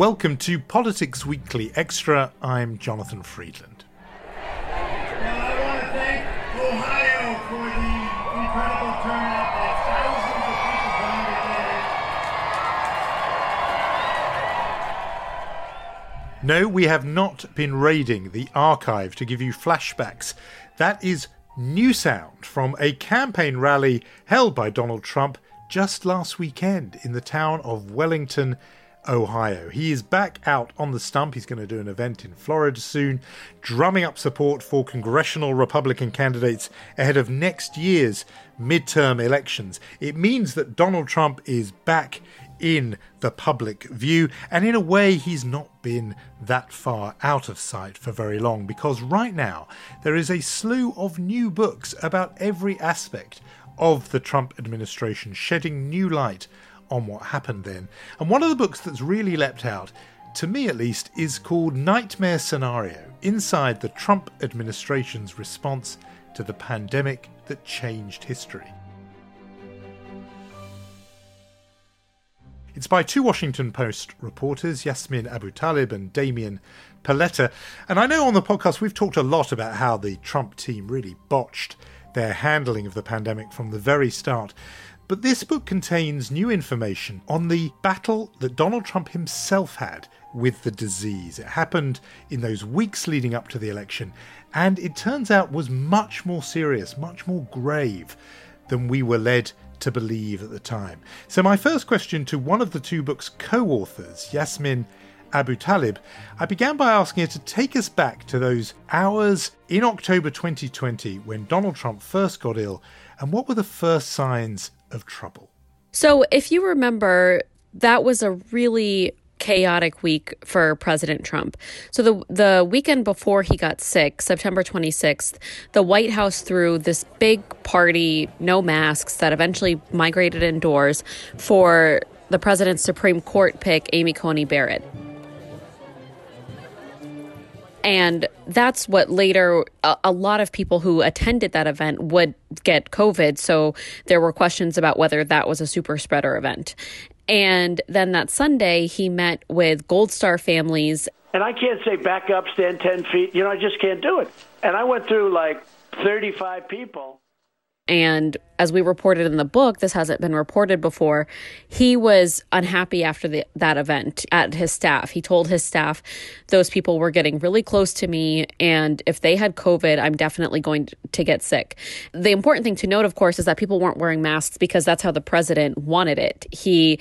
Welcome to Politics Weekly Extra. I'm Jonathan Freedland. Well, I want to thank Ohio for the incredible turnout. Thousands of people coming together. No, we have not been raiding the archive to give you flashbacks. That is new sound from a campaign rally held by Donald Trump just last weekend in the town of Wellington, Ohio. He is back out on the stump. He's going to do an event in Florida soon, drumming up support for congressional Republican candidates ahead of next year's midterm elections. It means that Donald Trump is back in the public view, and in a way, he's not been that far out of sight for very long because right now there is a slew of new books about every aspect of the Trump administration, shedding new light on what happened then. And one of the books that's really leapt out, to me at least, is called Nightmare Scenario Inside the Trump Administration's Response to the Pandemic That Changed History. It's by two Washington Post reporters, Yasmin Abutaleb and Damian Paletta. And I know on the podcast we've talked a lot about how the Trump team really botched their handling of the pandemic from the very start. But this book contains new information on the battle that Donald Trump himself had with the disease. It happened in those weeks leading up to the election, and it turns out was much more serious, much more grave than we were led to believe at the time. So, my first question to one of the two book's co authors, Yasmin Abutaleb, I began by asking her to take us back to those hours in October 2020 when Donald Trump first got ill and what were the first signs of trouble. So, if you remember, that was a really chaotic week for President Trump. So the the weekend before he got sick, September 26th, the White House threw this big party, no masks that eventually migrated indoors for the president's Supreme Court pick Amy Coney Barrett. And that's what later a, a, lot of people who attended that event would get COVID. So there were questions about whether that was a super spreader event. And then that Sunday, he met with Gold Star families. And I can't say back up, stand 10 feet. You know, I just can't do it. And I went through like 35 people. And as we reported in the book, this hasn't been reported before. He was unhappy after the, that event at his staff. He told his staff, those people were getting really close to me. And if they had COVID, I'm definitely going to get sick. The important thing to note, of course, is that people weren't wearing masks because that's how the president wanted it. He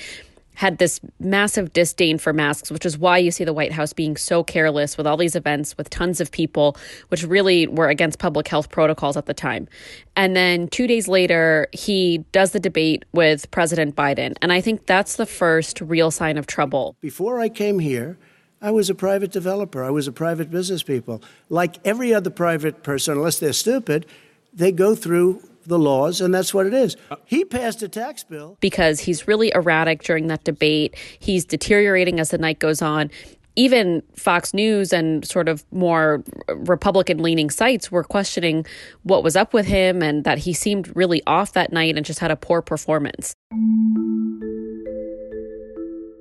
had this massive disdain for masks, which is why you see the White House being so careless with all these events with tons of people, which really were against public health protocols at the time. And then two days later, he does the debate with President Biden. And I think that's the first real sign of trouble. Before I came here, I was a private developer. I was a private business people. Like every other private person, unless they're stupid, they go through the laws, and that's what it is. Uh, he passed a tax bill. Because he's really erratic during that debate. He's deteriorating as the night goes on. Even Fox News and sort of more Republican leaning sites were questioning what was up with him and that he seemed really off that night and just had a poor performance.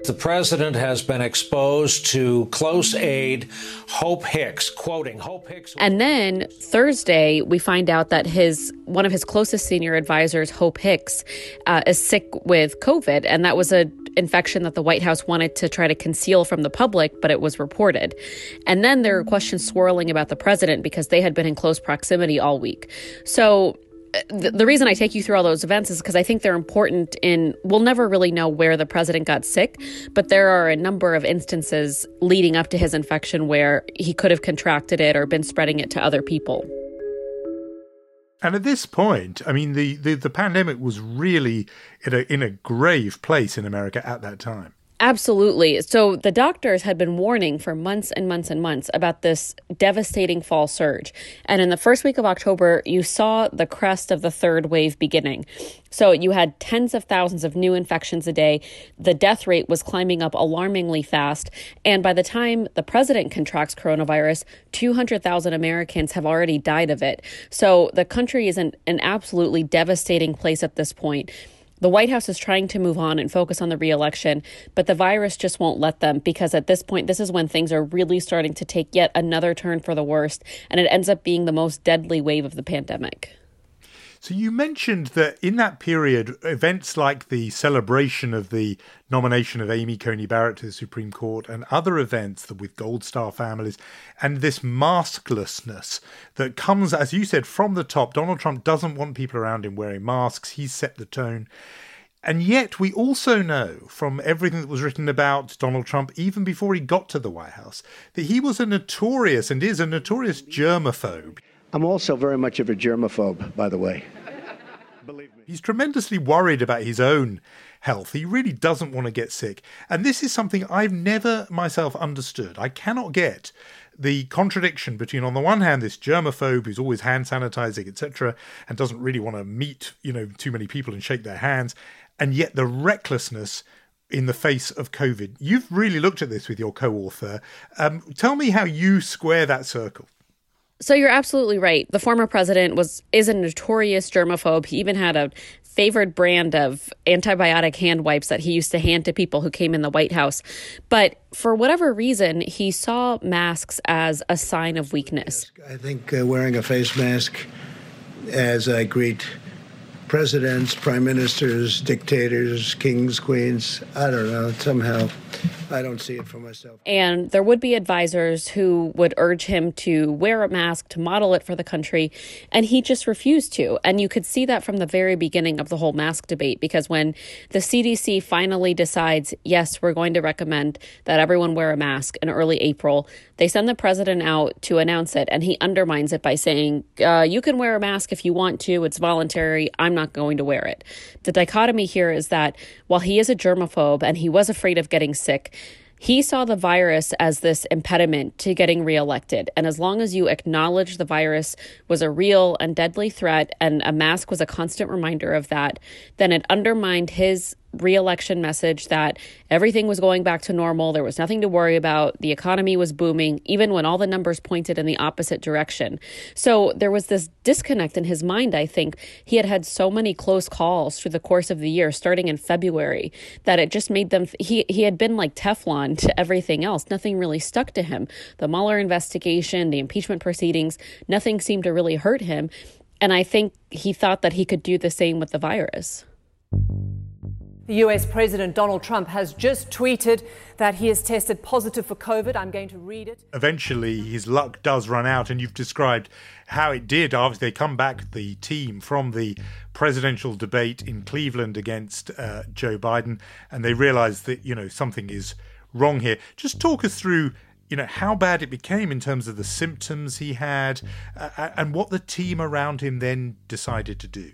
The president has been exposed to close aide Hope Hicks, quoting Hope Hicks. And then Thursday, we find out that his one of his closest senior advisors, Hope Hicks, uh, is sick with COVID, and that was a infection that the White House wanted to try to conceal from the public, but it was reported. And then there are questions swirling about the president because they had been in close proximity all week. So the, reason I take you through all those events is because I think they're important in we'll never really know where the president got sick, but there are a number of instances leading up to his infection where he could have contracted it or been spreading it to other people. And at this point, I mean, the, the, the pandemic was really in a, in a grave place in America at that time. Absolutely. So the doctors had been warning for months and months and months about this devastating fall surge. And in the first week of October, you saw the crest of the third wave beginning. So you had tens of thousands of new infections a day. The death rate was climbing up alarmingly fast. And by the time the president contracts coronavirus, 200,000 Americans have already died of it. So the country is in an absolutely devastating place at this point. The White House is trying to move on and focus on the reelection, but the virus just won't let them because at this point, this is when things are really starting to take yet another turn for the worst, and it ends up being the most deadly wave of the pandemic. So you mentioned that in that period, events like the celebration of the nomination of Amy Coney Barrett to the Supreme Court and other events with Gold Star families and this masklessness that comes, as you said, from the top. Donald Trump doesn't want people around him wearing masks. He's set the tone. And yet, we also know from everything that was written about Donald Trump, even before he got to the White House, that he was a notorious and is a notorious germaphobe. I'm also very much of a germaphobe, by the way. Believe me. He's tremendously worried about his own health. He really doesn't want to get sick. And this is something I've never myself understood. I cannot get the contradiction between on the one hand this germaphobe who's always hand sanitizing etc and doesn't really want to meet you know too many people and shake their hands and yet the recklessness in the face of covid you've really looked at this with your co-author um, tell me how you square that circle so you're absolutely right. The former president was is a notorious germaphobe. He even had a favored brand of antibiotic hand wipes that he used to hand to people who came in the White House. But for whatever reason, he saw masks as a sign of weakness. I think uh, wearing a face mask as I greet presidents, prime ministers, dictators, kings, queens. I don't know. Somehow, I don't see it for myself. And there would be advisors who would urge him to wear a mask, to model it for the country, and he just refused to. And you could see that from the very beginning of the whole mask debate, because when the CDC finally decides, yes, we're going to recommend that everyone wear a mask in early April, they send the president out to announce it, and he undermines it by saying, uh, you can wear a mask if you want to, it's voluntary. I'm not going to wear it. The dichotomy here is that while he is a germaphobe and he was afraid of getting sick, he saw the virus as this impediment to getting reelected. And as long as you acknowledge the virus was a real and deadly threat and a mask was a constant reminder of that, then it undermined his reelection message that everything was going back to normal. There was nothing to worry about. The economy was booming, even when all the numbers pointed in the opposite direction. So there was this disconnect in his mind, I think. He had had so many close calls through the course of the year, starting in February, that it just made them, he, he had been like Teflon to everything else. Nothing really stuck to him. The Mueller investigation, the impeachment proceedings, nothing seemed to really hurt him. And I think he thought that he could do the same with the virus. The US President Donald Trump has just tweeted that he has tested positive for COVID. I'm going to read it. Eventually, his luck does run out, and you've described how it did after they come back, the team from the presidential debate in Cleveland against uh, Joe Biden, and they realize that, you know, something is wrong here. Just talk us through you know how bad it became in terms of the symptoms he had uh, and what the team around him then decided to do.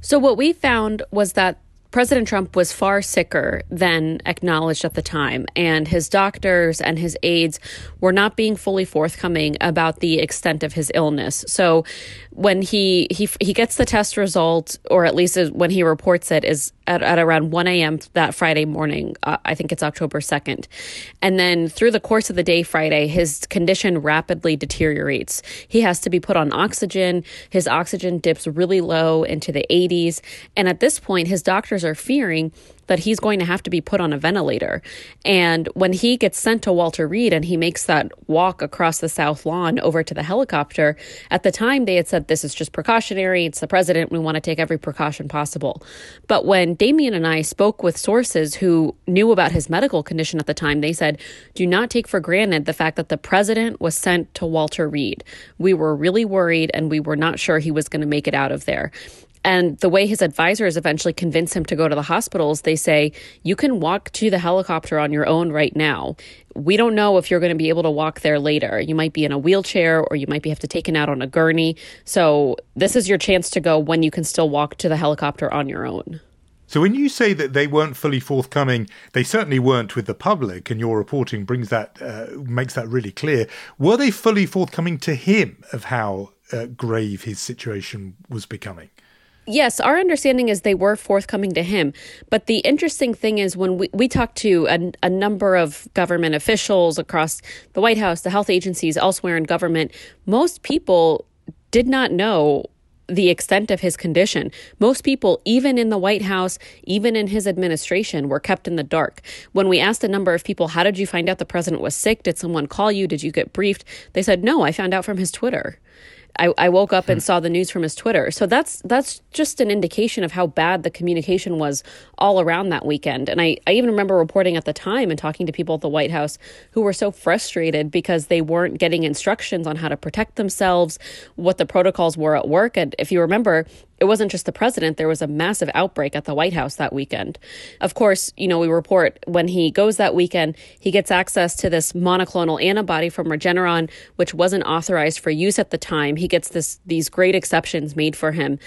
So, what we found was that President Trump was far sicker than acknowledged at the time, and his doctors and his aides were not being fully forthcoming about the extent of his illness. So, when he he he gets the test result, or at least when he reports it, is at, at around 1 a.m. that Friday morning. Uh, I think it's October 2nd, and then through the course of the day Friday, his condition rapidly deteriorates. He has to be put on oxygen. His oxygen dips really low into the 80s, and at this point, his doctors are fearing that he's going to have to be put on a ventilator. And when he gets sent to Walter Reed and he makes that walk across the South Lawn over to the helicopter, at the time they had said this is just precautionary. It's the president. We want to take every precaution possible. But when Damian and I spoke with sources who knew about his medical condition at the time, they said, do not take for granted the fact that the president was sent to Walter Reed. We were really worried and we were not sure he was going to make it out of there. And the way his advisors eventually convince him to go to the hospitals, they say, you can walk to the helicopter on your own right now. We don't know if you're going to be able to walk there later. You might be in a wheelchair or you might be have to taken out on a gurney. So this is your chance to go when you can still walk to the helicopter on your own. So when you say that they weren't fully forthcoming, they certainly weren't with the public, and your reporting brings that uh, makes that really clear. Were they fully forthcoming to him of how uh, grave his situation was becoming? Yes, our understanding is they were forthcoming to him. But the interesting thing is when we, we talked to a, a number of government officials across the White House, the health agencies, elsewhere in government, most people did not know the extent of his condition. Most people, even in the White House, even in his administration, were kept in the dark. When we asked a number of people, How did you find out the president was sick? Did someone call you? Did you get briefed? They said, No, I found out from his Twitter. I, I woke up and hmm. saw the news from his Twitter. So that's that's just an indication of how bad the communication was all around that weekend. And I, I even remember reporting at the time and talking to people at the White House who were so frustrated because they weren't getting instructions on how to protect themselves, what the protocols were at work. And if you remember, it wasn't just the president, there was a massive outbreak at the White House that weekend. Of course, you know, we report when he goes that weekend, he gets access to this monoclonal antibody from Regeneron, which wasn't authorized for use at the time. He gets this these great exceptions made for him.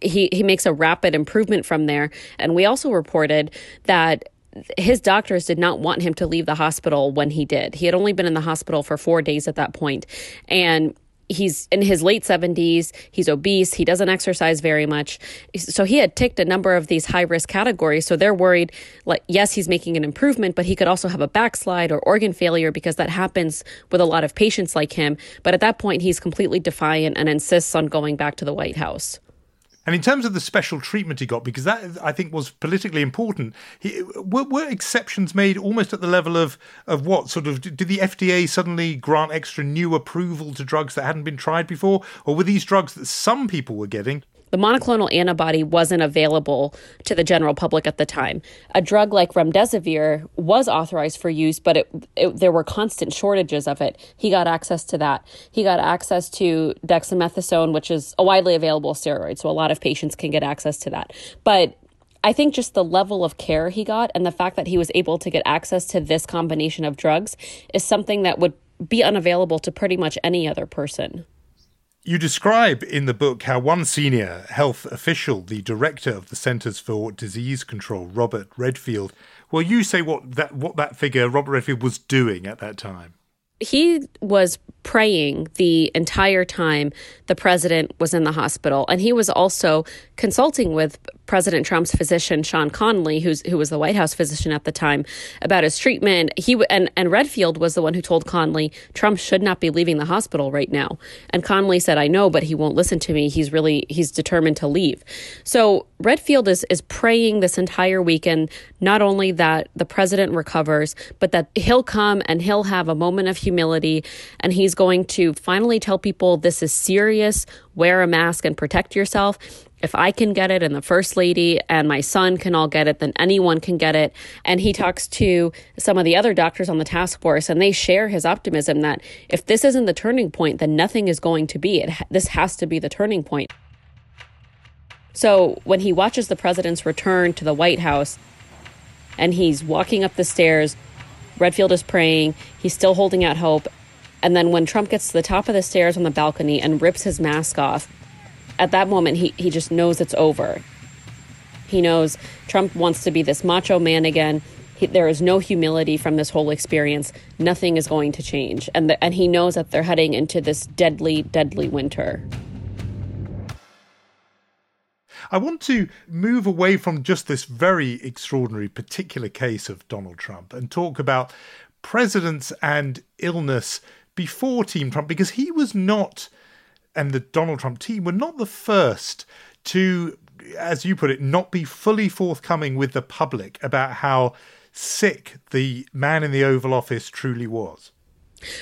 He he makes a rapid improvement from there. And we also reported that his doctors did not want him to leave the hospital when he did. He had only been in the hospital for four days at that point, and he's in his late 70s he's obese he doesn't exercise very much. So he had ticked a number of these high risk categories so they're worried like yes he's making an improvement but he could also have a backslide or organ failure because that happens with a lot of patients like him. But at that point he's completely defiant and insists on going back to the white house and in terms of the special treatment he got, because that I think was politically important, he, were, were, exceptions made almost at the level of of what? Sort of did the FDA suddenly grant extra new approval to drugs that hadn't been tried before, or were these drugs that some people were getting the monoclonal antibody wasn't available to the general public at the time. A drug like remdesivir was authorized for use, but it, it, there were constant shortages of it. He got access to that. He got access to dexamethasone, which is a widely available steroid, so a lot of patients can get access to that. But I think just the level of care he got and the fact that he was able to get access to this combination of drugs is something that would be unavailable to pretty much any other person. You describe in the book how one senior health official, the director of the Centers for Disease Control, Robert Redfield, well, you say what that what that figure, Robert Redfield, was doing at that time. He was praying the entire time the president was in the hospital, and he was also consulting with President Trump's physician Sean Conley, who's who was the White House physician at the time, about his treatment. He and and Redfield was the one who told Conley Trump should not be leaving the hospital right now. And Conley said, "I know, but he won't listen to me. He's really he's determined to leave." So Redfield is is praying this entire weekend not only that the president recovers, but that he'll come and he'll have a moment of humility, and he's going to finally tell people this is serious. Wear a mask and protect yourself if I can get it and the first lady and my son can all get it, then anyone can get it. And he talks to some of the other doctors on the task force and they share his optimism that if this isn't the turning point, then nothing is going to be. It, this has to be the turning point. So when he watches the president's return to the White House and he's walking up the stairs, Redfield is praying, he's still holding out hope. And then when Trump gets to the top of the stairs on the balcony and rips his mask off, at that moment, he, he just knows it's over. He knows Trump wants to be this macho man again. He, there is no humility from this whole experience. Nothing is going to change. And, the, and he knows that they're heading into this deadly, deadly winter. I want to move away from just this very extraordinary particular case of Donald Trump and talk about presidents and illness before Team Trump because he was not and the Donald Trump team were not the first to as you put it, not be fully forthcoming with the public about how sick the man in the Oval Office truly was.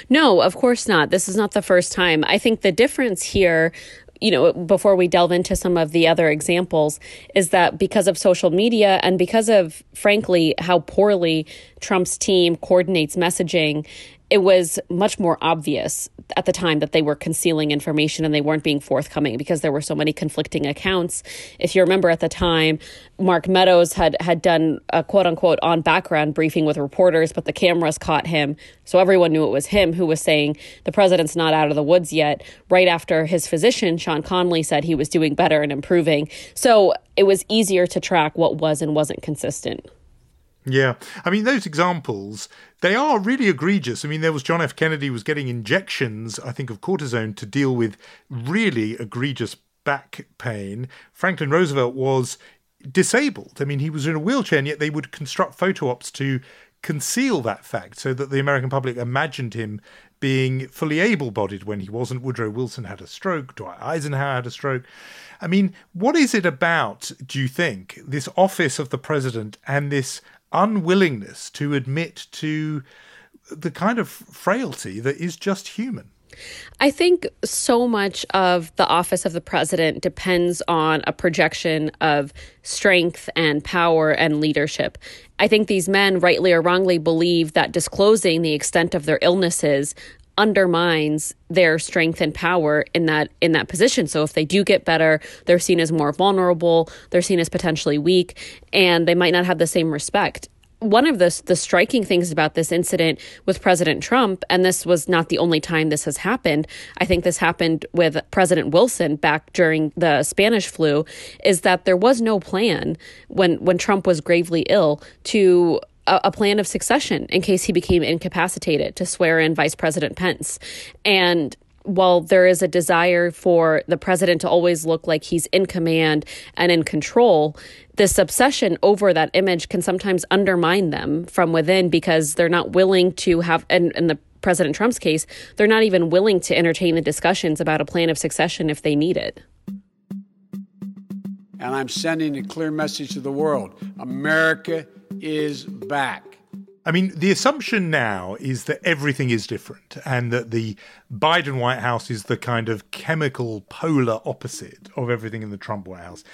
No, of course not. This is not the first time. I think the difference here you know, before we delve into some of the other examples, is that because of social media and because of, frankly, how poorly Trump's team coordinates messaging it was much more obvious at the time that they were concealing information and they weren't being forthcoming because there were so many conflicting accounts. If you remember at the time, Mark Meadows had had done a quote unquote on background briefing with reporters, but the cameras caught him. So everyone knew it was him who was saying the president's not out of the woods yet. Right after his physician, Sean Conley, said he was doing better and improving. So it was easier to track what was and wasn't consistent. Yeah. I mean, those examples, they are really egregious. I mean, there was John F. Kennedy was getting injections, I think, of cortisone to deal with really egregious back pain. Franklin Roosevelt was disabled. I mean, he was in a wheelchair, and yet they would construct photo ops to conceal that fact so that the American public imagined him being fully able bodied when he wasn't. Woodrow Wilson had a stroke, Dwight Eisenhower had a stroke. I mean, what is it about, do you think, this office of the president and this unwillingness to admit to the kind of frailty that is just human. I think so much of the office of the president depends on a projection of strength and power and leadership. I think these men, rightly or wrongly, believe that disclosing the extent of their illnesses undermines their strength and power in that in that position. So if they do get better, they're seen as more vulnerable, they're seen as potentially weak, and they might not have the same respect one of the the striking things about this incident with President Trump, and this was not the only time this has happened. I think this happened with President Wilson back during the Spanish flu, is that there was no plan when when Trump was gravely ill to a, a plan of succession in case he became incapacitated to swear in Vice President Pence. And while there is a desire for the president to always look like he's in command and in control, this obsession over that image can sometimes undermine them from within because they're not willing to have, and in the President Trump's case, they're not even willing to entertain the discussions about a plan of succession if they need it. And I'm sending a clear message to the world America is back. I mean, the assumption now is that everything is different and that the Biden White House is the kind of chemical polar opposite of everything in the Trump White House.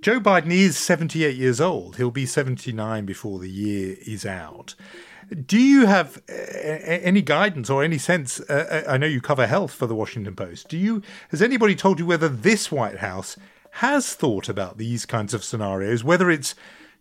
Joe Biden is 78 years old. He'll be 79 before the year is out. Do you have uh, any guidance or any sense? Uh, uh, I know you cover health for the Washington Post. Do you has anybody told you whether this White House has thought about these kinds of scenarios, whether it's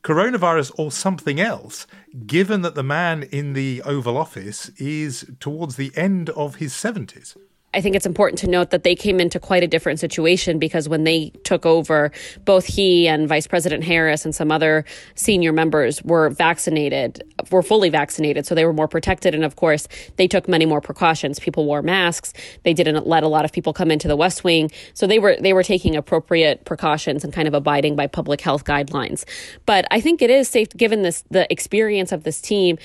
coronavirus or something else, given that the man in the Oval Office is towards the end of his 70s? I think it's important to note that they came into quite a different situation because when they took over, both he and Vice President Harris and some other senior members were vaccinated, were fully vaccinated. So they were more protected. And of course, they took many more precautions. People wore masks. They didn't let a lot of people come into the West Wing. So they were, they were taking appropriate precautions and kind of abiding by public health guidelines. But I think it is safe, given this, the experience of this team,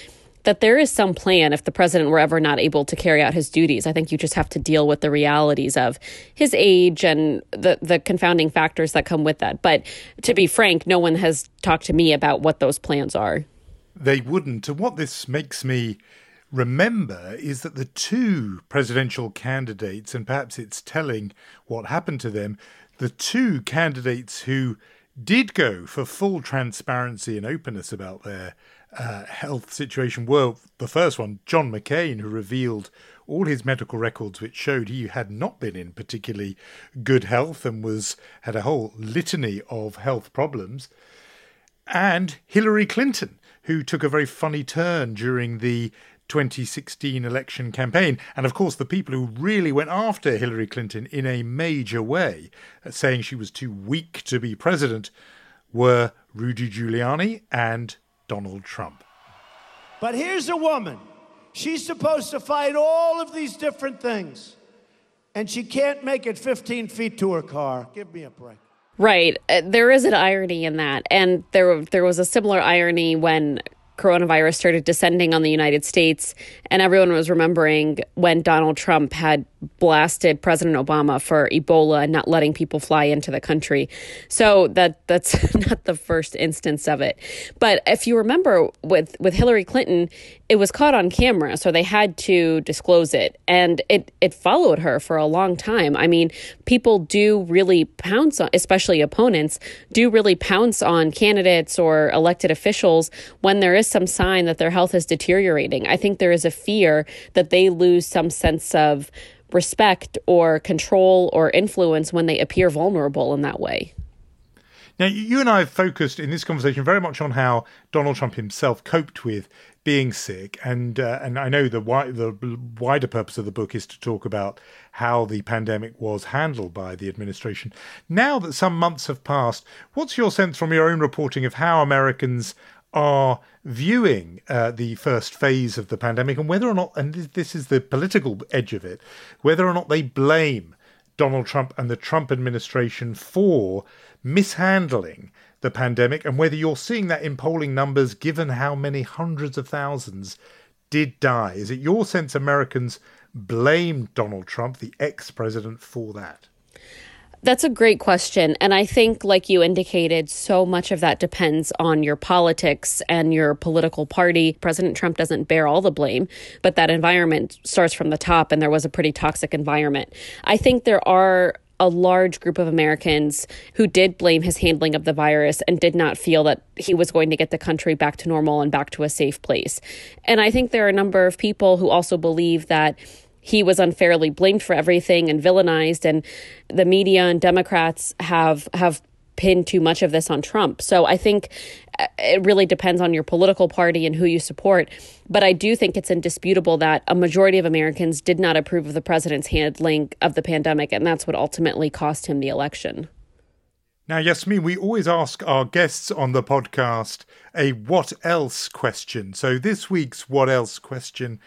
that there is some plan if the president were ever not able to carry out his duties. I think you just have to deal with the realities of his age and the the confounding factors that come with that. But to be frank, no one has talked to me about what those plans are. They wouldn't. And what this makes me remember is that the two presidential candidates, and perhaps it's telling what happened to them, the two candidates who did go for full transparency and openness about their uh, health situation were the first one, John McCain, who revealed all his medical records, which showed he had not been in particularly good health and was had a whole litany of health problems, and Hillary Clinton, who took a very funny turn during the 2016 election campaign. And of course, the people who really went after Hillary Clinton in a major way, uh, saying she was too weak to be president, were Rudy Giuliani and Donald Trump. But here's a woman. She's supposed to fight all of these different things, and she can't make it 15 feet to her car. Give me a break. Right. Uh, there is an irony in that. And there there was a similar irony when coronavirus started descending on the United States, and everyone was remembering when Donald Trump had blasted President Obama for Ebola and not letting people fly into the country. So that that's not the first instance of it. But if you remember with with Hillary Clinton, it was caught on camera, so they had to disclose it, and it it followed her for a long time. I mean, people do really pounce on, especially opponents, do really pounce on candidates or elected officials when there is some sign that their health is deteriorating. I think there is a fear that they lose some sense of respect or control or influence when they appear vulnerable in that way. Now, you and I have focused in this conversation very much on how Donald Trump himself coped with being sick, and uh, and I know the wi- the wider purpose of the book is to talk about how the pandemic was handled by the administration. Now that some months have passed, what's your sense from your own reporting of how Americans are viewing uh, the first phase of the pandemic, and whether or not, and this is the political edge of it, whether or not they blame Donald Trump and the Trump administration for mishandling the pandemic and whether you're seeing that in polling numbers given how many hundreds of thousands did die. Is it your sense Americans blame Donald Trump, the ex president, for that? That's a great question. And I think, like you indicated, so much of that depends on your politics and your political party. President Trump doesn't bear all the blame, but that environment starts from the top, and there was a pretty toxic environment. I think there are a large group of Americans who did blame his handling of the virus and did not feel that he was going to get the country back to normal and back to a safe place. And I think there are a number of people who also believe that he was unfairly blamed for everything and villainized and the media and Democrats have have pin too much of this on Trump. So I think uh, it really depends on your political party and who you support. But I do think it's indisputable that a majority of Americans did not approve of the president's handling of the pandemic, and that's what ultimately cost him the election. Now, Yasmin, we always ask our guests on the podcast a what else question. So this week's what else question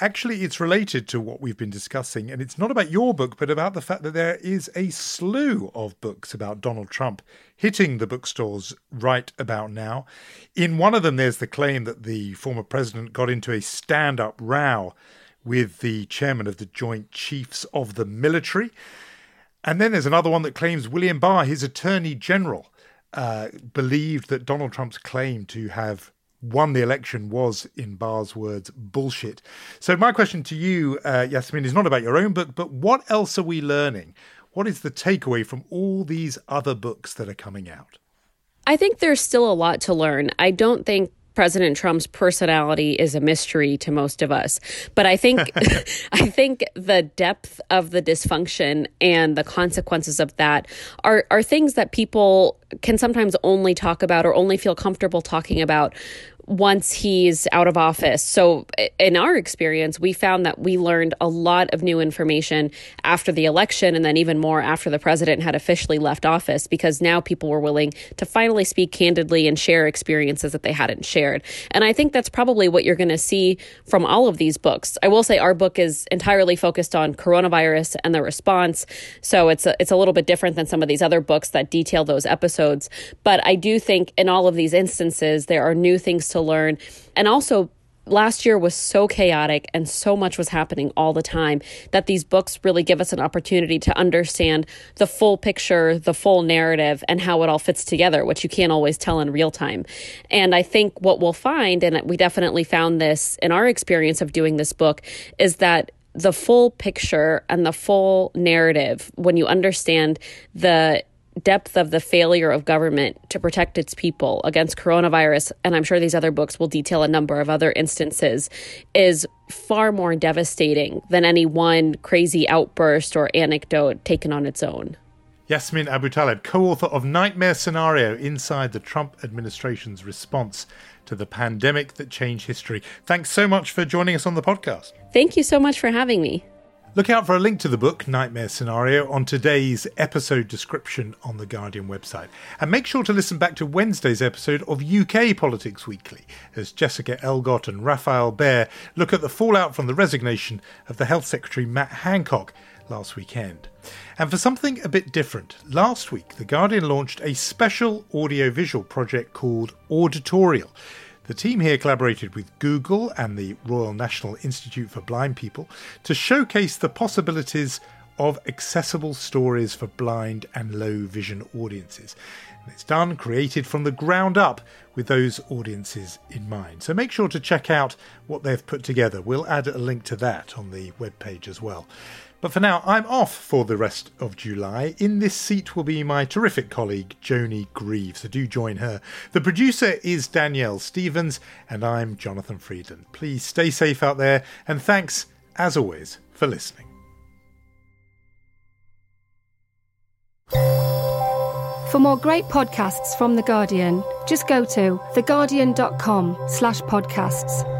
actually it's related to what we've been discussing and it's not about your book but about the fact that there is a slew of books about Donald Trump hitting the bookstores right about now. In one of them there's the claim that the former president got into a stand-up row with the chairman of the joint chiefs of the military. And then there's another one that claims William Barr his attorney general uh, believed that Donald Trump's claim to have won the election was, in Barr's words, bullshit. So, my question to you, uh, Yasmin, is not about your own book, but what else are we learning? What is the takeaway from all these other books that are coming out? I think there's still a lot to learn. I don't think President Trump's personality is a mystery to most of us. But I think I think the depth of the dysfunction and the consequences of that are are things that people can sometimes only talk about or only feel comfortable talking about once he's out of office. So, in our experience, we found that we learned a lot of new information after the election and then even more after the president had officially left office because now people were willing to finally speak candidly and share experiences that they hadn't shared. And I think that's probably what you're going to see from all of these books. I will say our book is entirely focused on coronavirus and the response. So, it's a, it's a little bit different than some of these other books that detail those episodes. But I do think in all of these instances, there are new things to learn. And also, last year was so chaotic and so much was happening all the time that these books really give us an opportunity to understand the full picture, the full narrative, and how it all fits together, which you can't always tell in real time. And I think what we'll find, and we definitely found this in our experience of doing this book, is that the full picture and the full narrative, when you understand the depth of the failure of government to protect its people against coronavirus, and I'm sure these other books will detail a number of other instances, is far more devastating than any one crazy outburst or anecdote taken on its own. Yasmin Abu Abutaleb, co author of Nightmare Scenario Inside the Trump Administration's Response to the Pandemic That Changed History. Thanks so much for joining us on the podcast. Thank you so much for having me. Look out for a link to the book, Nightmare Scenario, on today's episode description on the Guardian website. And make sure to listen back to Wednesday's episode of UK Politics Weekly as Jessica Elgott and Raphael Behr look at the fallout from the resignation of the Health Secretary Matt Hancock last weekend. And for something a bit different, last week The Guardian launched a special audiovisual project called Auditorial The team here collaborated with Google and the Royal National Institute for Blind People to showcase the possibilities of accessible stories for blind and low vision audiences. And it's done, created from the ground up with those audiences in mind. So make sure to check out what they've put together. We'll add a link to that on the webpage as well. But for now, I'm off for the rest of July. In this seat will be my terrific colleague, Joni Grieve, so do join her. The producer is Danielle Stevens, and I'm Jonathan Freedland. Please stay safe out there, and thanks, as always, for listening. For more great podcasts from The Guardian, just go to theguardian.com slash podcasts.